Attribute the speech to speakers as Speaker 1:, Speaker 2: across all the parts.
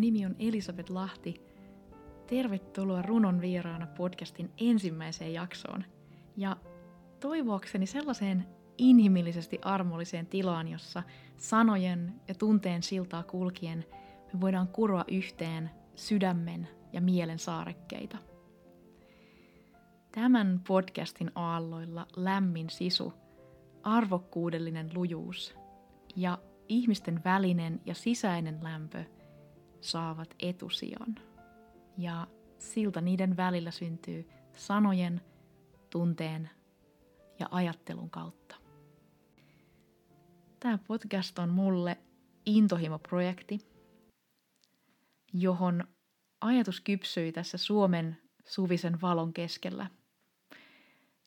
Speaker 1: Nimi on Elisabeth Lahti. Tervetuloa Runon vieraana podcastin ensimmäiseen jaksoon. Ja toivoakseni sellaiseen inhimillisesti armolliseen tilaan, jossa sanojen ja tunteen siltaa kulkien me voidaan kuroa yhteen sydämen ja mielen saarekkeita. Tämän podcastin aalloilla lämmin sisu, arvokkuudellinen lujuus ja ihmisten välinen ja sisäinen lämpö saavat etusijan. Ja siltä niiden välillä syntyy sanojen, tunteen ja ajattelun kautta. Tämä podcast on mulle intohimoprojekti, johon ajatus kypsyi tässä Suomen suvisen valon keskellä.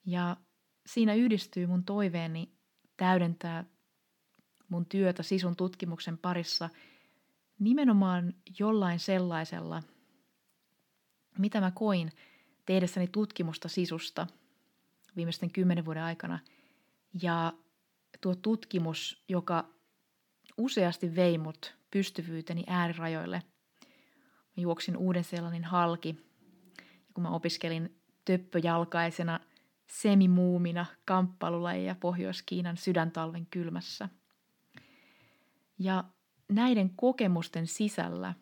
Speaker 1: Ja siinä yhdistyy mun toiveeni täydentää mun työtä sisun tutkimuksen parissa nimenomaan jollain sellaisella, mitä mä koin tehdessäni tutkimusta sisusta viimeisten kymmenen vuoden aikana. Ja tuo tutkimus, joka useasti vei mut pystyvyyteni äärirajoille. Mä juoksin uuden sellainen halki, ja kun mä opiskelin töppöjalkaisena semimuumina kamppailulajeja Pohjois-Kiinan sydäntalven kylmässä. Ja näiden kokemusten sisällä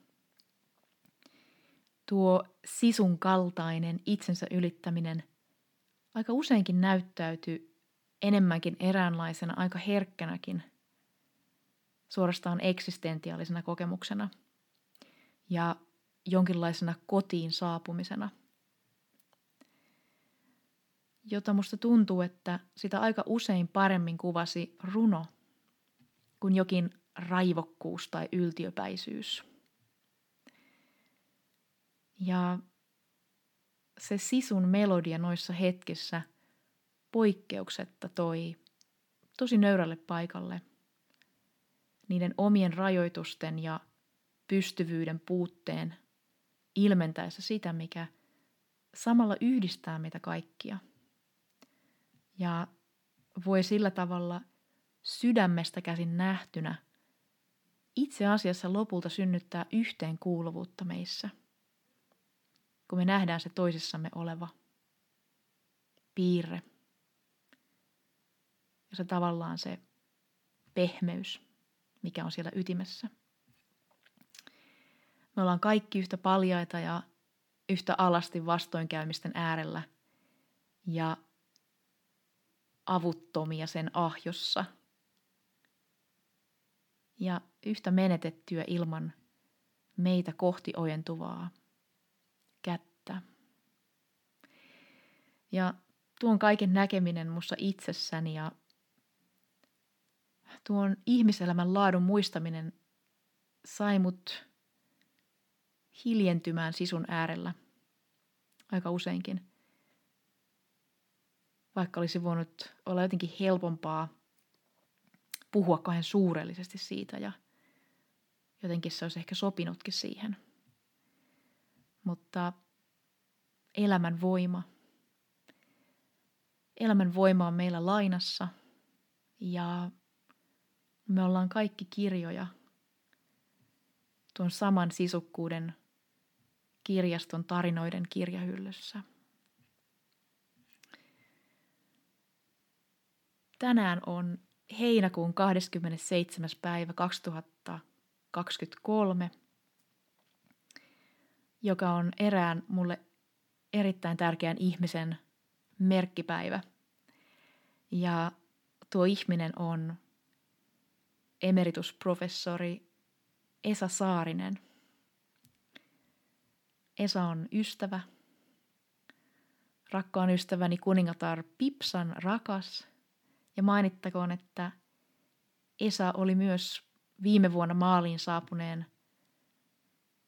Speaker 1: tuo sisun kaltainen itsensä ylittäminen aika useinkin näyttäytyy enemmänkin eräänlaisena, aika herkkänäkin, suorastaan eksistentiaalisena kokemuksena ja jonkinlaisena kotiin saapumisena, jota musta tuntuu, että sitä aika usein paremmin kuvasi runo kuin jokin raivokkuus tai yltiöpäisyys. Ja se sisun melodia noissa hetkissä poikkeuksetta toi tosi nöyrälle paikalle niiden omien rajoitusten ja pystyvyyden puutteen ilmentäessä sitä, mikä samalla yhdistää meitä kaikkia. Ja voi sillä tavalla sydämestä käsin nähtynä itse asiassa lopulta synnyttää yhteenkuuluvuutta meissä, kun me nähdään se toisissamme oleva piirre – ja se tavallaan se pehmeys, mikä on siellä ytimessä. Me ollaan kaikki yhtä paljaita ja yhtä alasti vastoinkäymisten äärellä ja avuttomia sen ahjossa. Ja yhtä menetettyä ilman meitä kohti ojentuvaa kättä. Ja tuon kaiken näkeminen mussa itsessäni ja tuon ihmiselämän laadun muistaminen sai mut hiljentymään sisun äärellä aika useinkin. Vaikka olisi voinut olla jotenkin helpompaa puhua kahden suurellisesti siitä ja jotenkin se olisi ehkä sopinutkin siihen. Mutta elämän voima. Elämän voima on meillä lainassa ja me ollaan kaikki kirjoja tuon saman sisukkuuden kirjaston tarinoiden kirjahyllyssä. Tänään on heinäkuun 27. päivä 2023, joka on erään mulle erittäin tärkeän ihmisen merkkipäivä. Ja tuo ihminen on emeritusprofessori Esa Saarinen. Esa on ystävä, rakkaan ystäväni kuningatar Pipsan rakas ja mainittakoon, että Esa oli myös viime vuonna maaliin saapuneen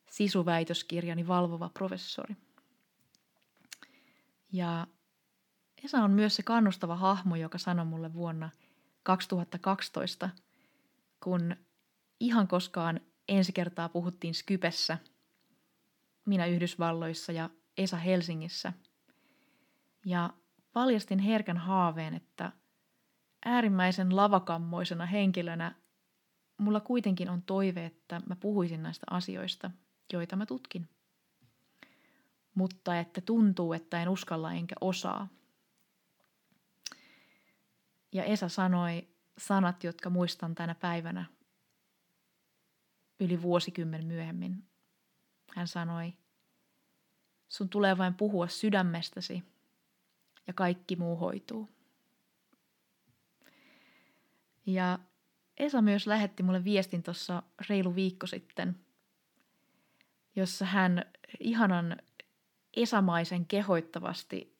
Speaker 1: sisuväitöskirjani valvova professori. Ja Esa on myös se kannustava hahmo, joka sanoi mulle vuonna 2012 – kun ihan koskaan ensi kertaa puhuttiin Skypessä, minä Yhdysvalloissa ja Esa Helsingissä. Ja paljastin herkän haaveen, että äärimmäisen lavakammoisena henkilönä mulla kuitenkin on toive, että mä puhuisin näistä asioista joita mä tutkin. Mutta että tuntuu, että en uskalla enkä osaa. Ja Esa sanoi sanat, jotka muistan tänä päivänä yli vuosikymmen myöhemmin. Hän sanoi, sun tulee vain puhua sydämestäsi ja kaikki muu hoituu. Ja Esa myös lähetti mulle viestin tuossa reilu viikko sitten, jossa hän ihanan esamaisen kehoittavasti,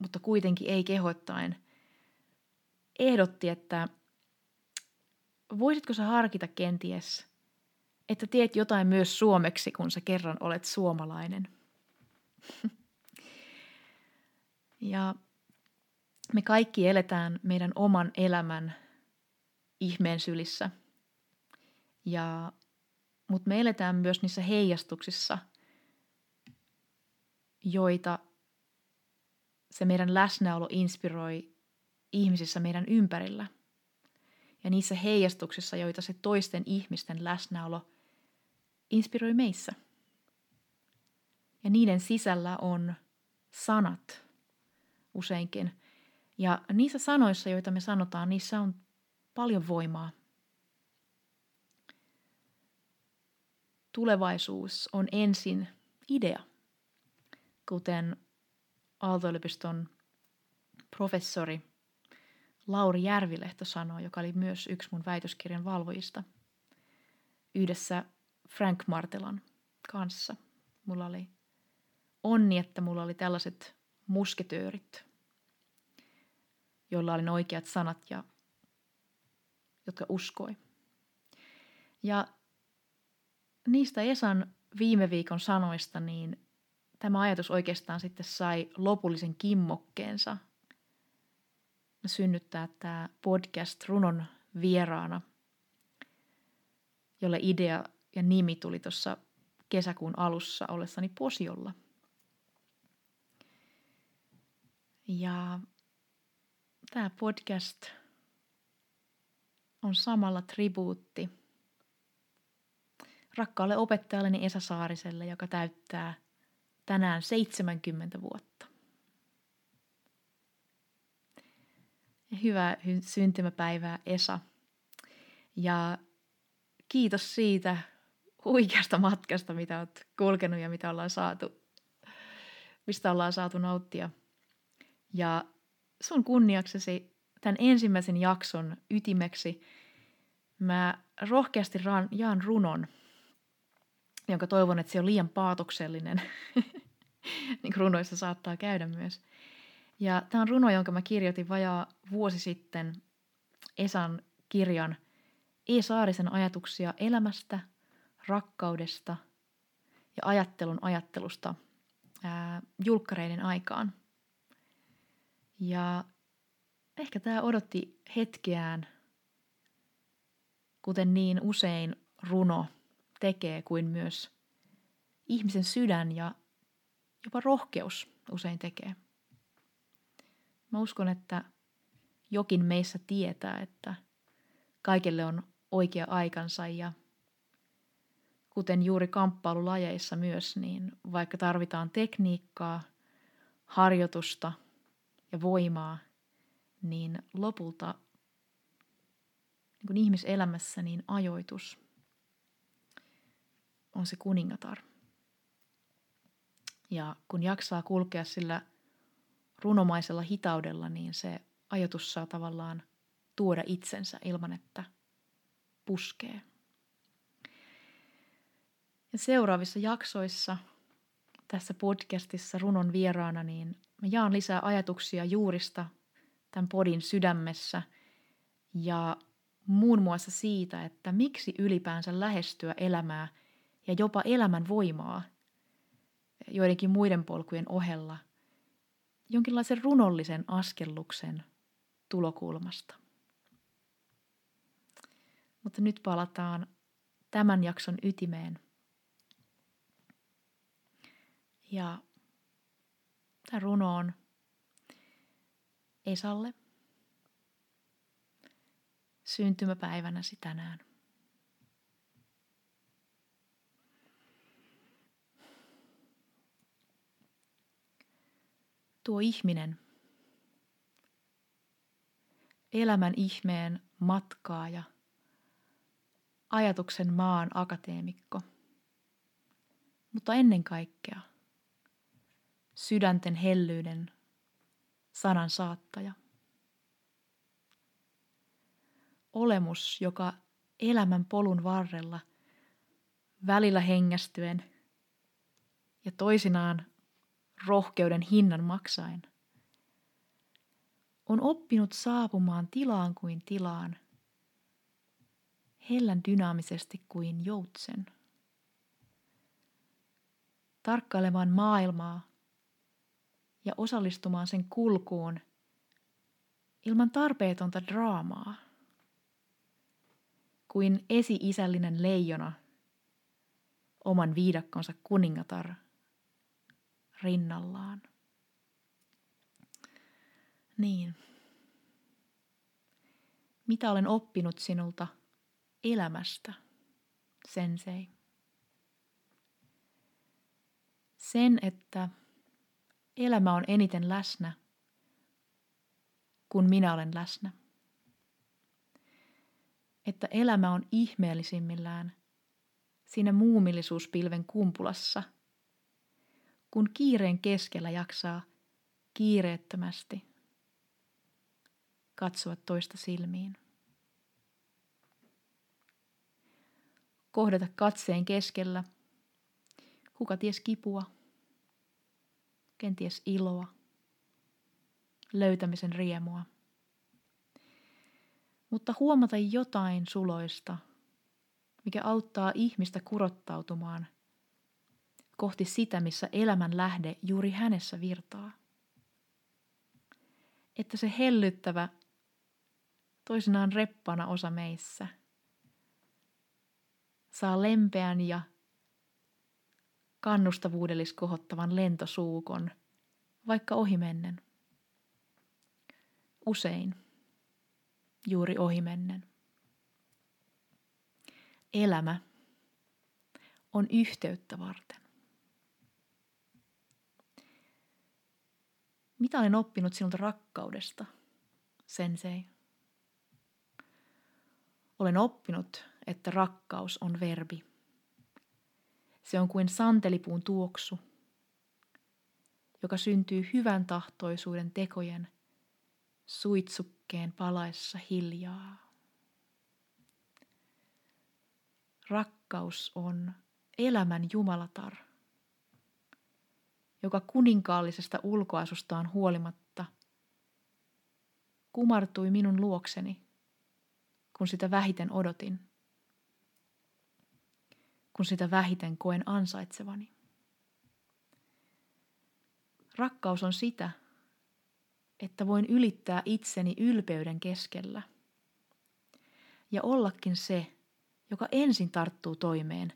Speaker 1: mutta kuitenkin ei kehoittain, ehdotti, että voisitko sä harkita kenties, että teet jotain myös suomeksi, kun sä kerran olet suomalainen. ja me kaikki eletään meidän oman elämän ihmeen sylissä. Ja, mutta me eletään myös niissä heijastuksissa, joita se meidän läsnäolo inspiroi ihmisissä meidän ympärillä. Ja niissä heijastuksissa, joita se toisten ihmisten läsnäolo inspiroi meissä. Ja niiden sisällä on sanat useinkin. Ja niissä sanoissa, joita me sanotaan, niissä on paljon voimaa. Tulevaisuus on ensin idea, kuten Aalto-yliopiston professori Lauri Järvilehto sanoi, joka oli myös yksi mun väitöskirjan valvojista, yhdessä Frank Martelan kanssa. Mulla oli onni, että mulla oli tällaiset musketöörit, joilla oli oikeat sanat ja jotka uskoi. Ja niistä Esan viime viikon sanoista, niin tämä ajatus oikeastaan sitten sai lopullisen kimmokkeensa synnyttää tämä podcast runon vieraana, jolle idea ja nimi tuli tuossa kesäkuun alussa ollessani Posiolla. Ja tämä podcast on samalla tribuutti rakkaalle opettajalleni Esa Saariselle, joka täyttää tänään 70 vuotta. Hyvää syntymäpäivää Esa. Ja kiitos siitä huikeasta matkasta, mitä olet kulkenut ja mitä ollaan saatu, mistä ollaan saatu nauttia. Ja sun kunniaksesi tämän ensimmäisen jakson ytimeksi mä rohkeasti jaan runon, jonka toivon, että se on liian paatoksellinen, niin kuin runoissa saattaa käydä myös. Ja tämä on runo, jonka mä kirjoitin vajaa vuosi sitten Esan kirjan E. Saarisen ajatuksia elämästä, rakkaudesta ja ajattelun ajattelusta ää, julkkareiden aikaan. Ja ehkä tämä odotti hetkeään, kuten niin usein runo tekee kuin myös ihmisen sydän ja jopa rohkeus usein tekee. Mä uskon, että jokin meissä tietää, että kaikelle on oikea aikansa ja kuten juuri kamppailulajeissa myös, niin vaikka tarvitaan tekniikkaa, harjoitusta ja voimaa, niin lopulta niin kuin ihmiselämässä niin ajoitus on se kuningatar. Ja kun jaksaa kulkea sillä runomaisella hitaudella, niin se ajatus saa tavallaan tuoda itsensä ilman, että puskee. Ja seuraavissa jaksoissa tässä podcastissa runon vieraana, niin mä jaan lisää ajatuksia juurista tämän podin sydämessä ja muun muassa siitä, että miksi ylipäänsä lähestyä elämää ja jopa elämän voimaa joidenkin muiden polkujen ohella jonkinlaisen runollisen askelluksen tulokulmasta. Mutta nyt palataan tämän jakson ytimeen. Ja tämä runo on Esalle. Syntymäpäivänäsi tänään. Tuo ihminen, elämän ihmeen matkaaja, ajatuksen maan akateemikko, mutta ennen kaikkea sydänten hellyyden sanan saattaja. Olemus, joka elämän polun varrella välillä hengästyen ja toisinaan rohkeuden hinnan maksaen, on oppinut saapumaan tilaan kuin tilaan, hellän dynaamisesti kuin joutsen. Tarkkailemaan maailmaa ja osallistumaan sen kulkuun ilman tarpeetonta draamaa, kuin esi-isällinen leijona oman viidakkonsa kuningatar rinnallaan. Niin. Mitä olen oppinut sinulta elämästä, sensei? Sen, että elämä on eniten läsnä, kun minä olen läsnä. Että elämä on ihmeellisimmillään siinä muumillisuuspilven kumpulassa, kun kiireen keskellä jaksaa kiireettömästi katsoa toista silmiin. Kohdata katseen keskellä, kuka ties kipua, kenties iloa, löytämisen riemua. Mutta huomata jotain suloista, mikä auttaa ihmistä kurottautumaan kohti sitä, missä elämän lähde juuri hänessä virtaa. Että se hellyttävä, toisinaan reppana osa meissä, saa lempeän ja kannustavuudellis kohottavan lentosuukon, vaikka ohimennen. Usein juuri ohimennen. Elämä on yhteyttä varten. Mitä olen oppinut sinulta rakkaudesta, sensei? Olen oppinut, että rakkaus on verbi. Se on kuin santelipuun tuoksu, joka syntyy hyvän tahtoisuuden tekojen suitsukkeen palaessa hiljaa. Rakkaus on elämän jumalatar, joka kuninkaallisesta ulkoasustaan huolimatta kumartui minun luokseni, kun sitä vähiten odotin kun sitä vähiten koen ansaitsevani. Rakkaus on sitä, että voin ylittää itseni ylpeyden keskellä ja ollakin se, joka ensin tarttuu toimeen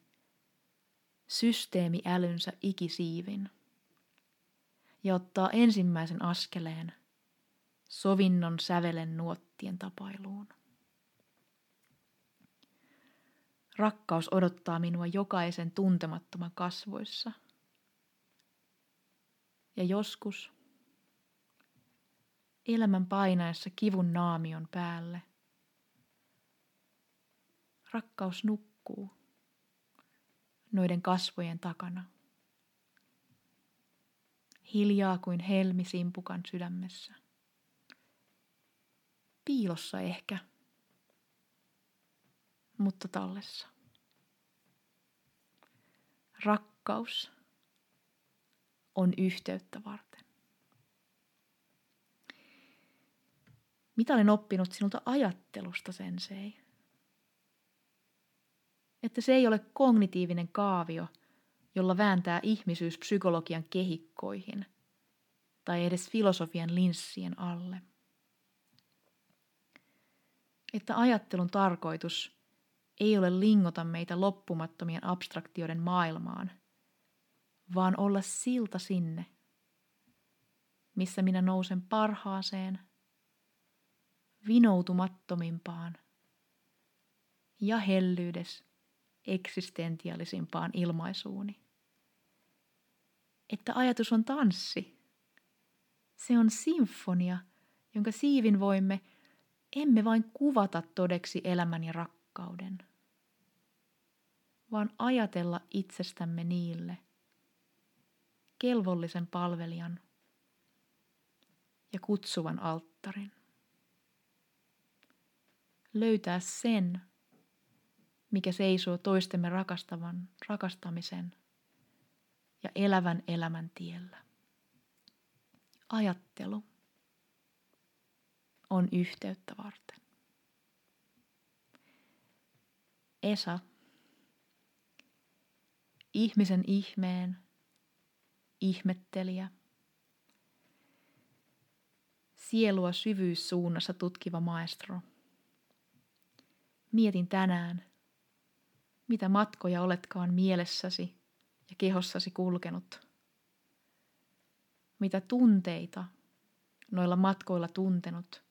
Speaker 1: systeemiälynsä ikisiivin ja ottaa ensimmäisen askeleen sovinnon sävelen nuottien tapailuun. Rakkaus odottaa minua jokaisen tuntemattoman kasvoissa. Ja joskus elämän painaessa kivun naamion päälle. Rakkaus nukkuu noiden kasvojen takana. Hiljaa kuin helmi simpukan sydämessä. Piilossa ehkä mutta tallessa. Rakkaus on yhteyttä varten. Mitä olen oppinut sinulta ajattelusta, sensei? Että se ei ole kognitiivinen kaavio, jolla vääntää ihmisyys psykologian kehikkoihin tai edes filosofian linssien alle. Että ajattelun tarkoitus ei ole lingota meitä loppumattomien abstraktioiden maailmaan, vaan olla silta sinne, missä minä nousen parhaaseen, vinoutumattomimpaan ja hellyydes eksistentiaalisimpaan ilmaisuuni. Että ajatus on tanssi, Se on sinfonia, jonka siivin voimme emme vain kuvata todeksi elämän ja rakkauden, vaan ajatella itsestämme niille kelvollisen palvelijan ja kutsuvan alttarin. Löytää sen, mikä seisoo toistemme rakastavan, rakastamisen ja elävän elämän tiellä. Ajattelu on yhteyttä varten. Esa, ihmisen ihmeen, ihmettelijä, sielua syvyyssuunnassa tutkiva maestro. Mietin tänään, mitä matkoja oletkaan mielessäsi ja kehossasi kulkenut. Mitä tunteita noilla matkoilla tuntenut,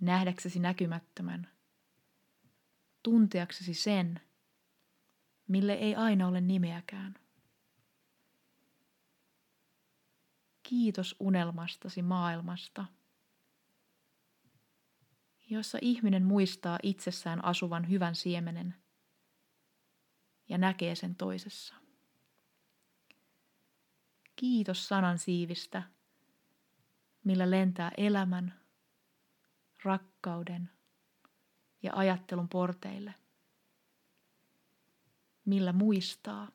Speaker 1: nähdäksesi näkymättömän, tunteaksesi sen, mille ei aina ole nimeäkään. Kiitos unelmastasi maailmasta, jossa ihminen muistaa itsessään asuvan hyvän siemenen ja näkee sen toisessa. Kiitos sanan siivistä, millä lentää elämän, rakkauden ja ajattelun porteille, millä muistaa,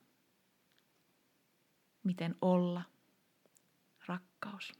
Speaker 1: miten olla rakkaus.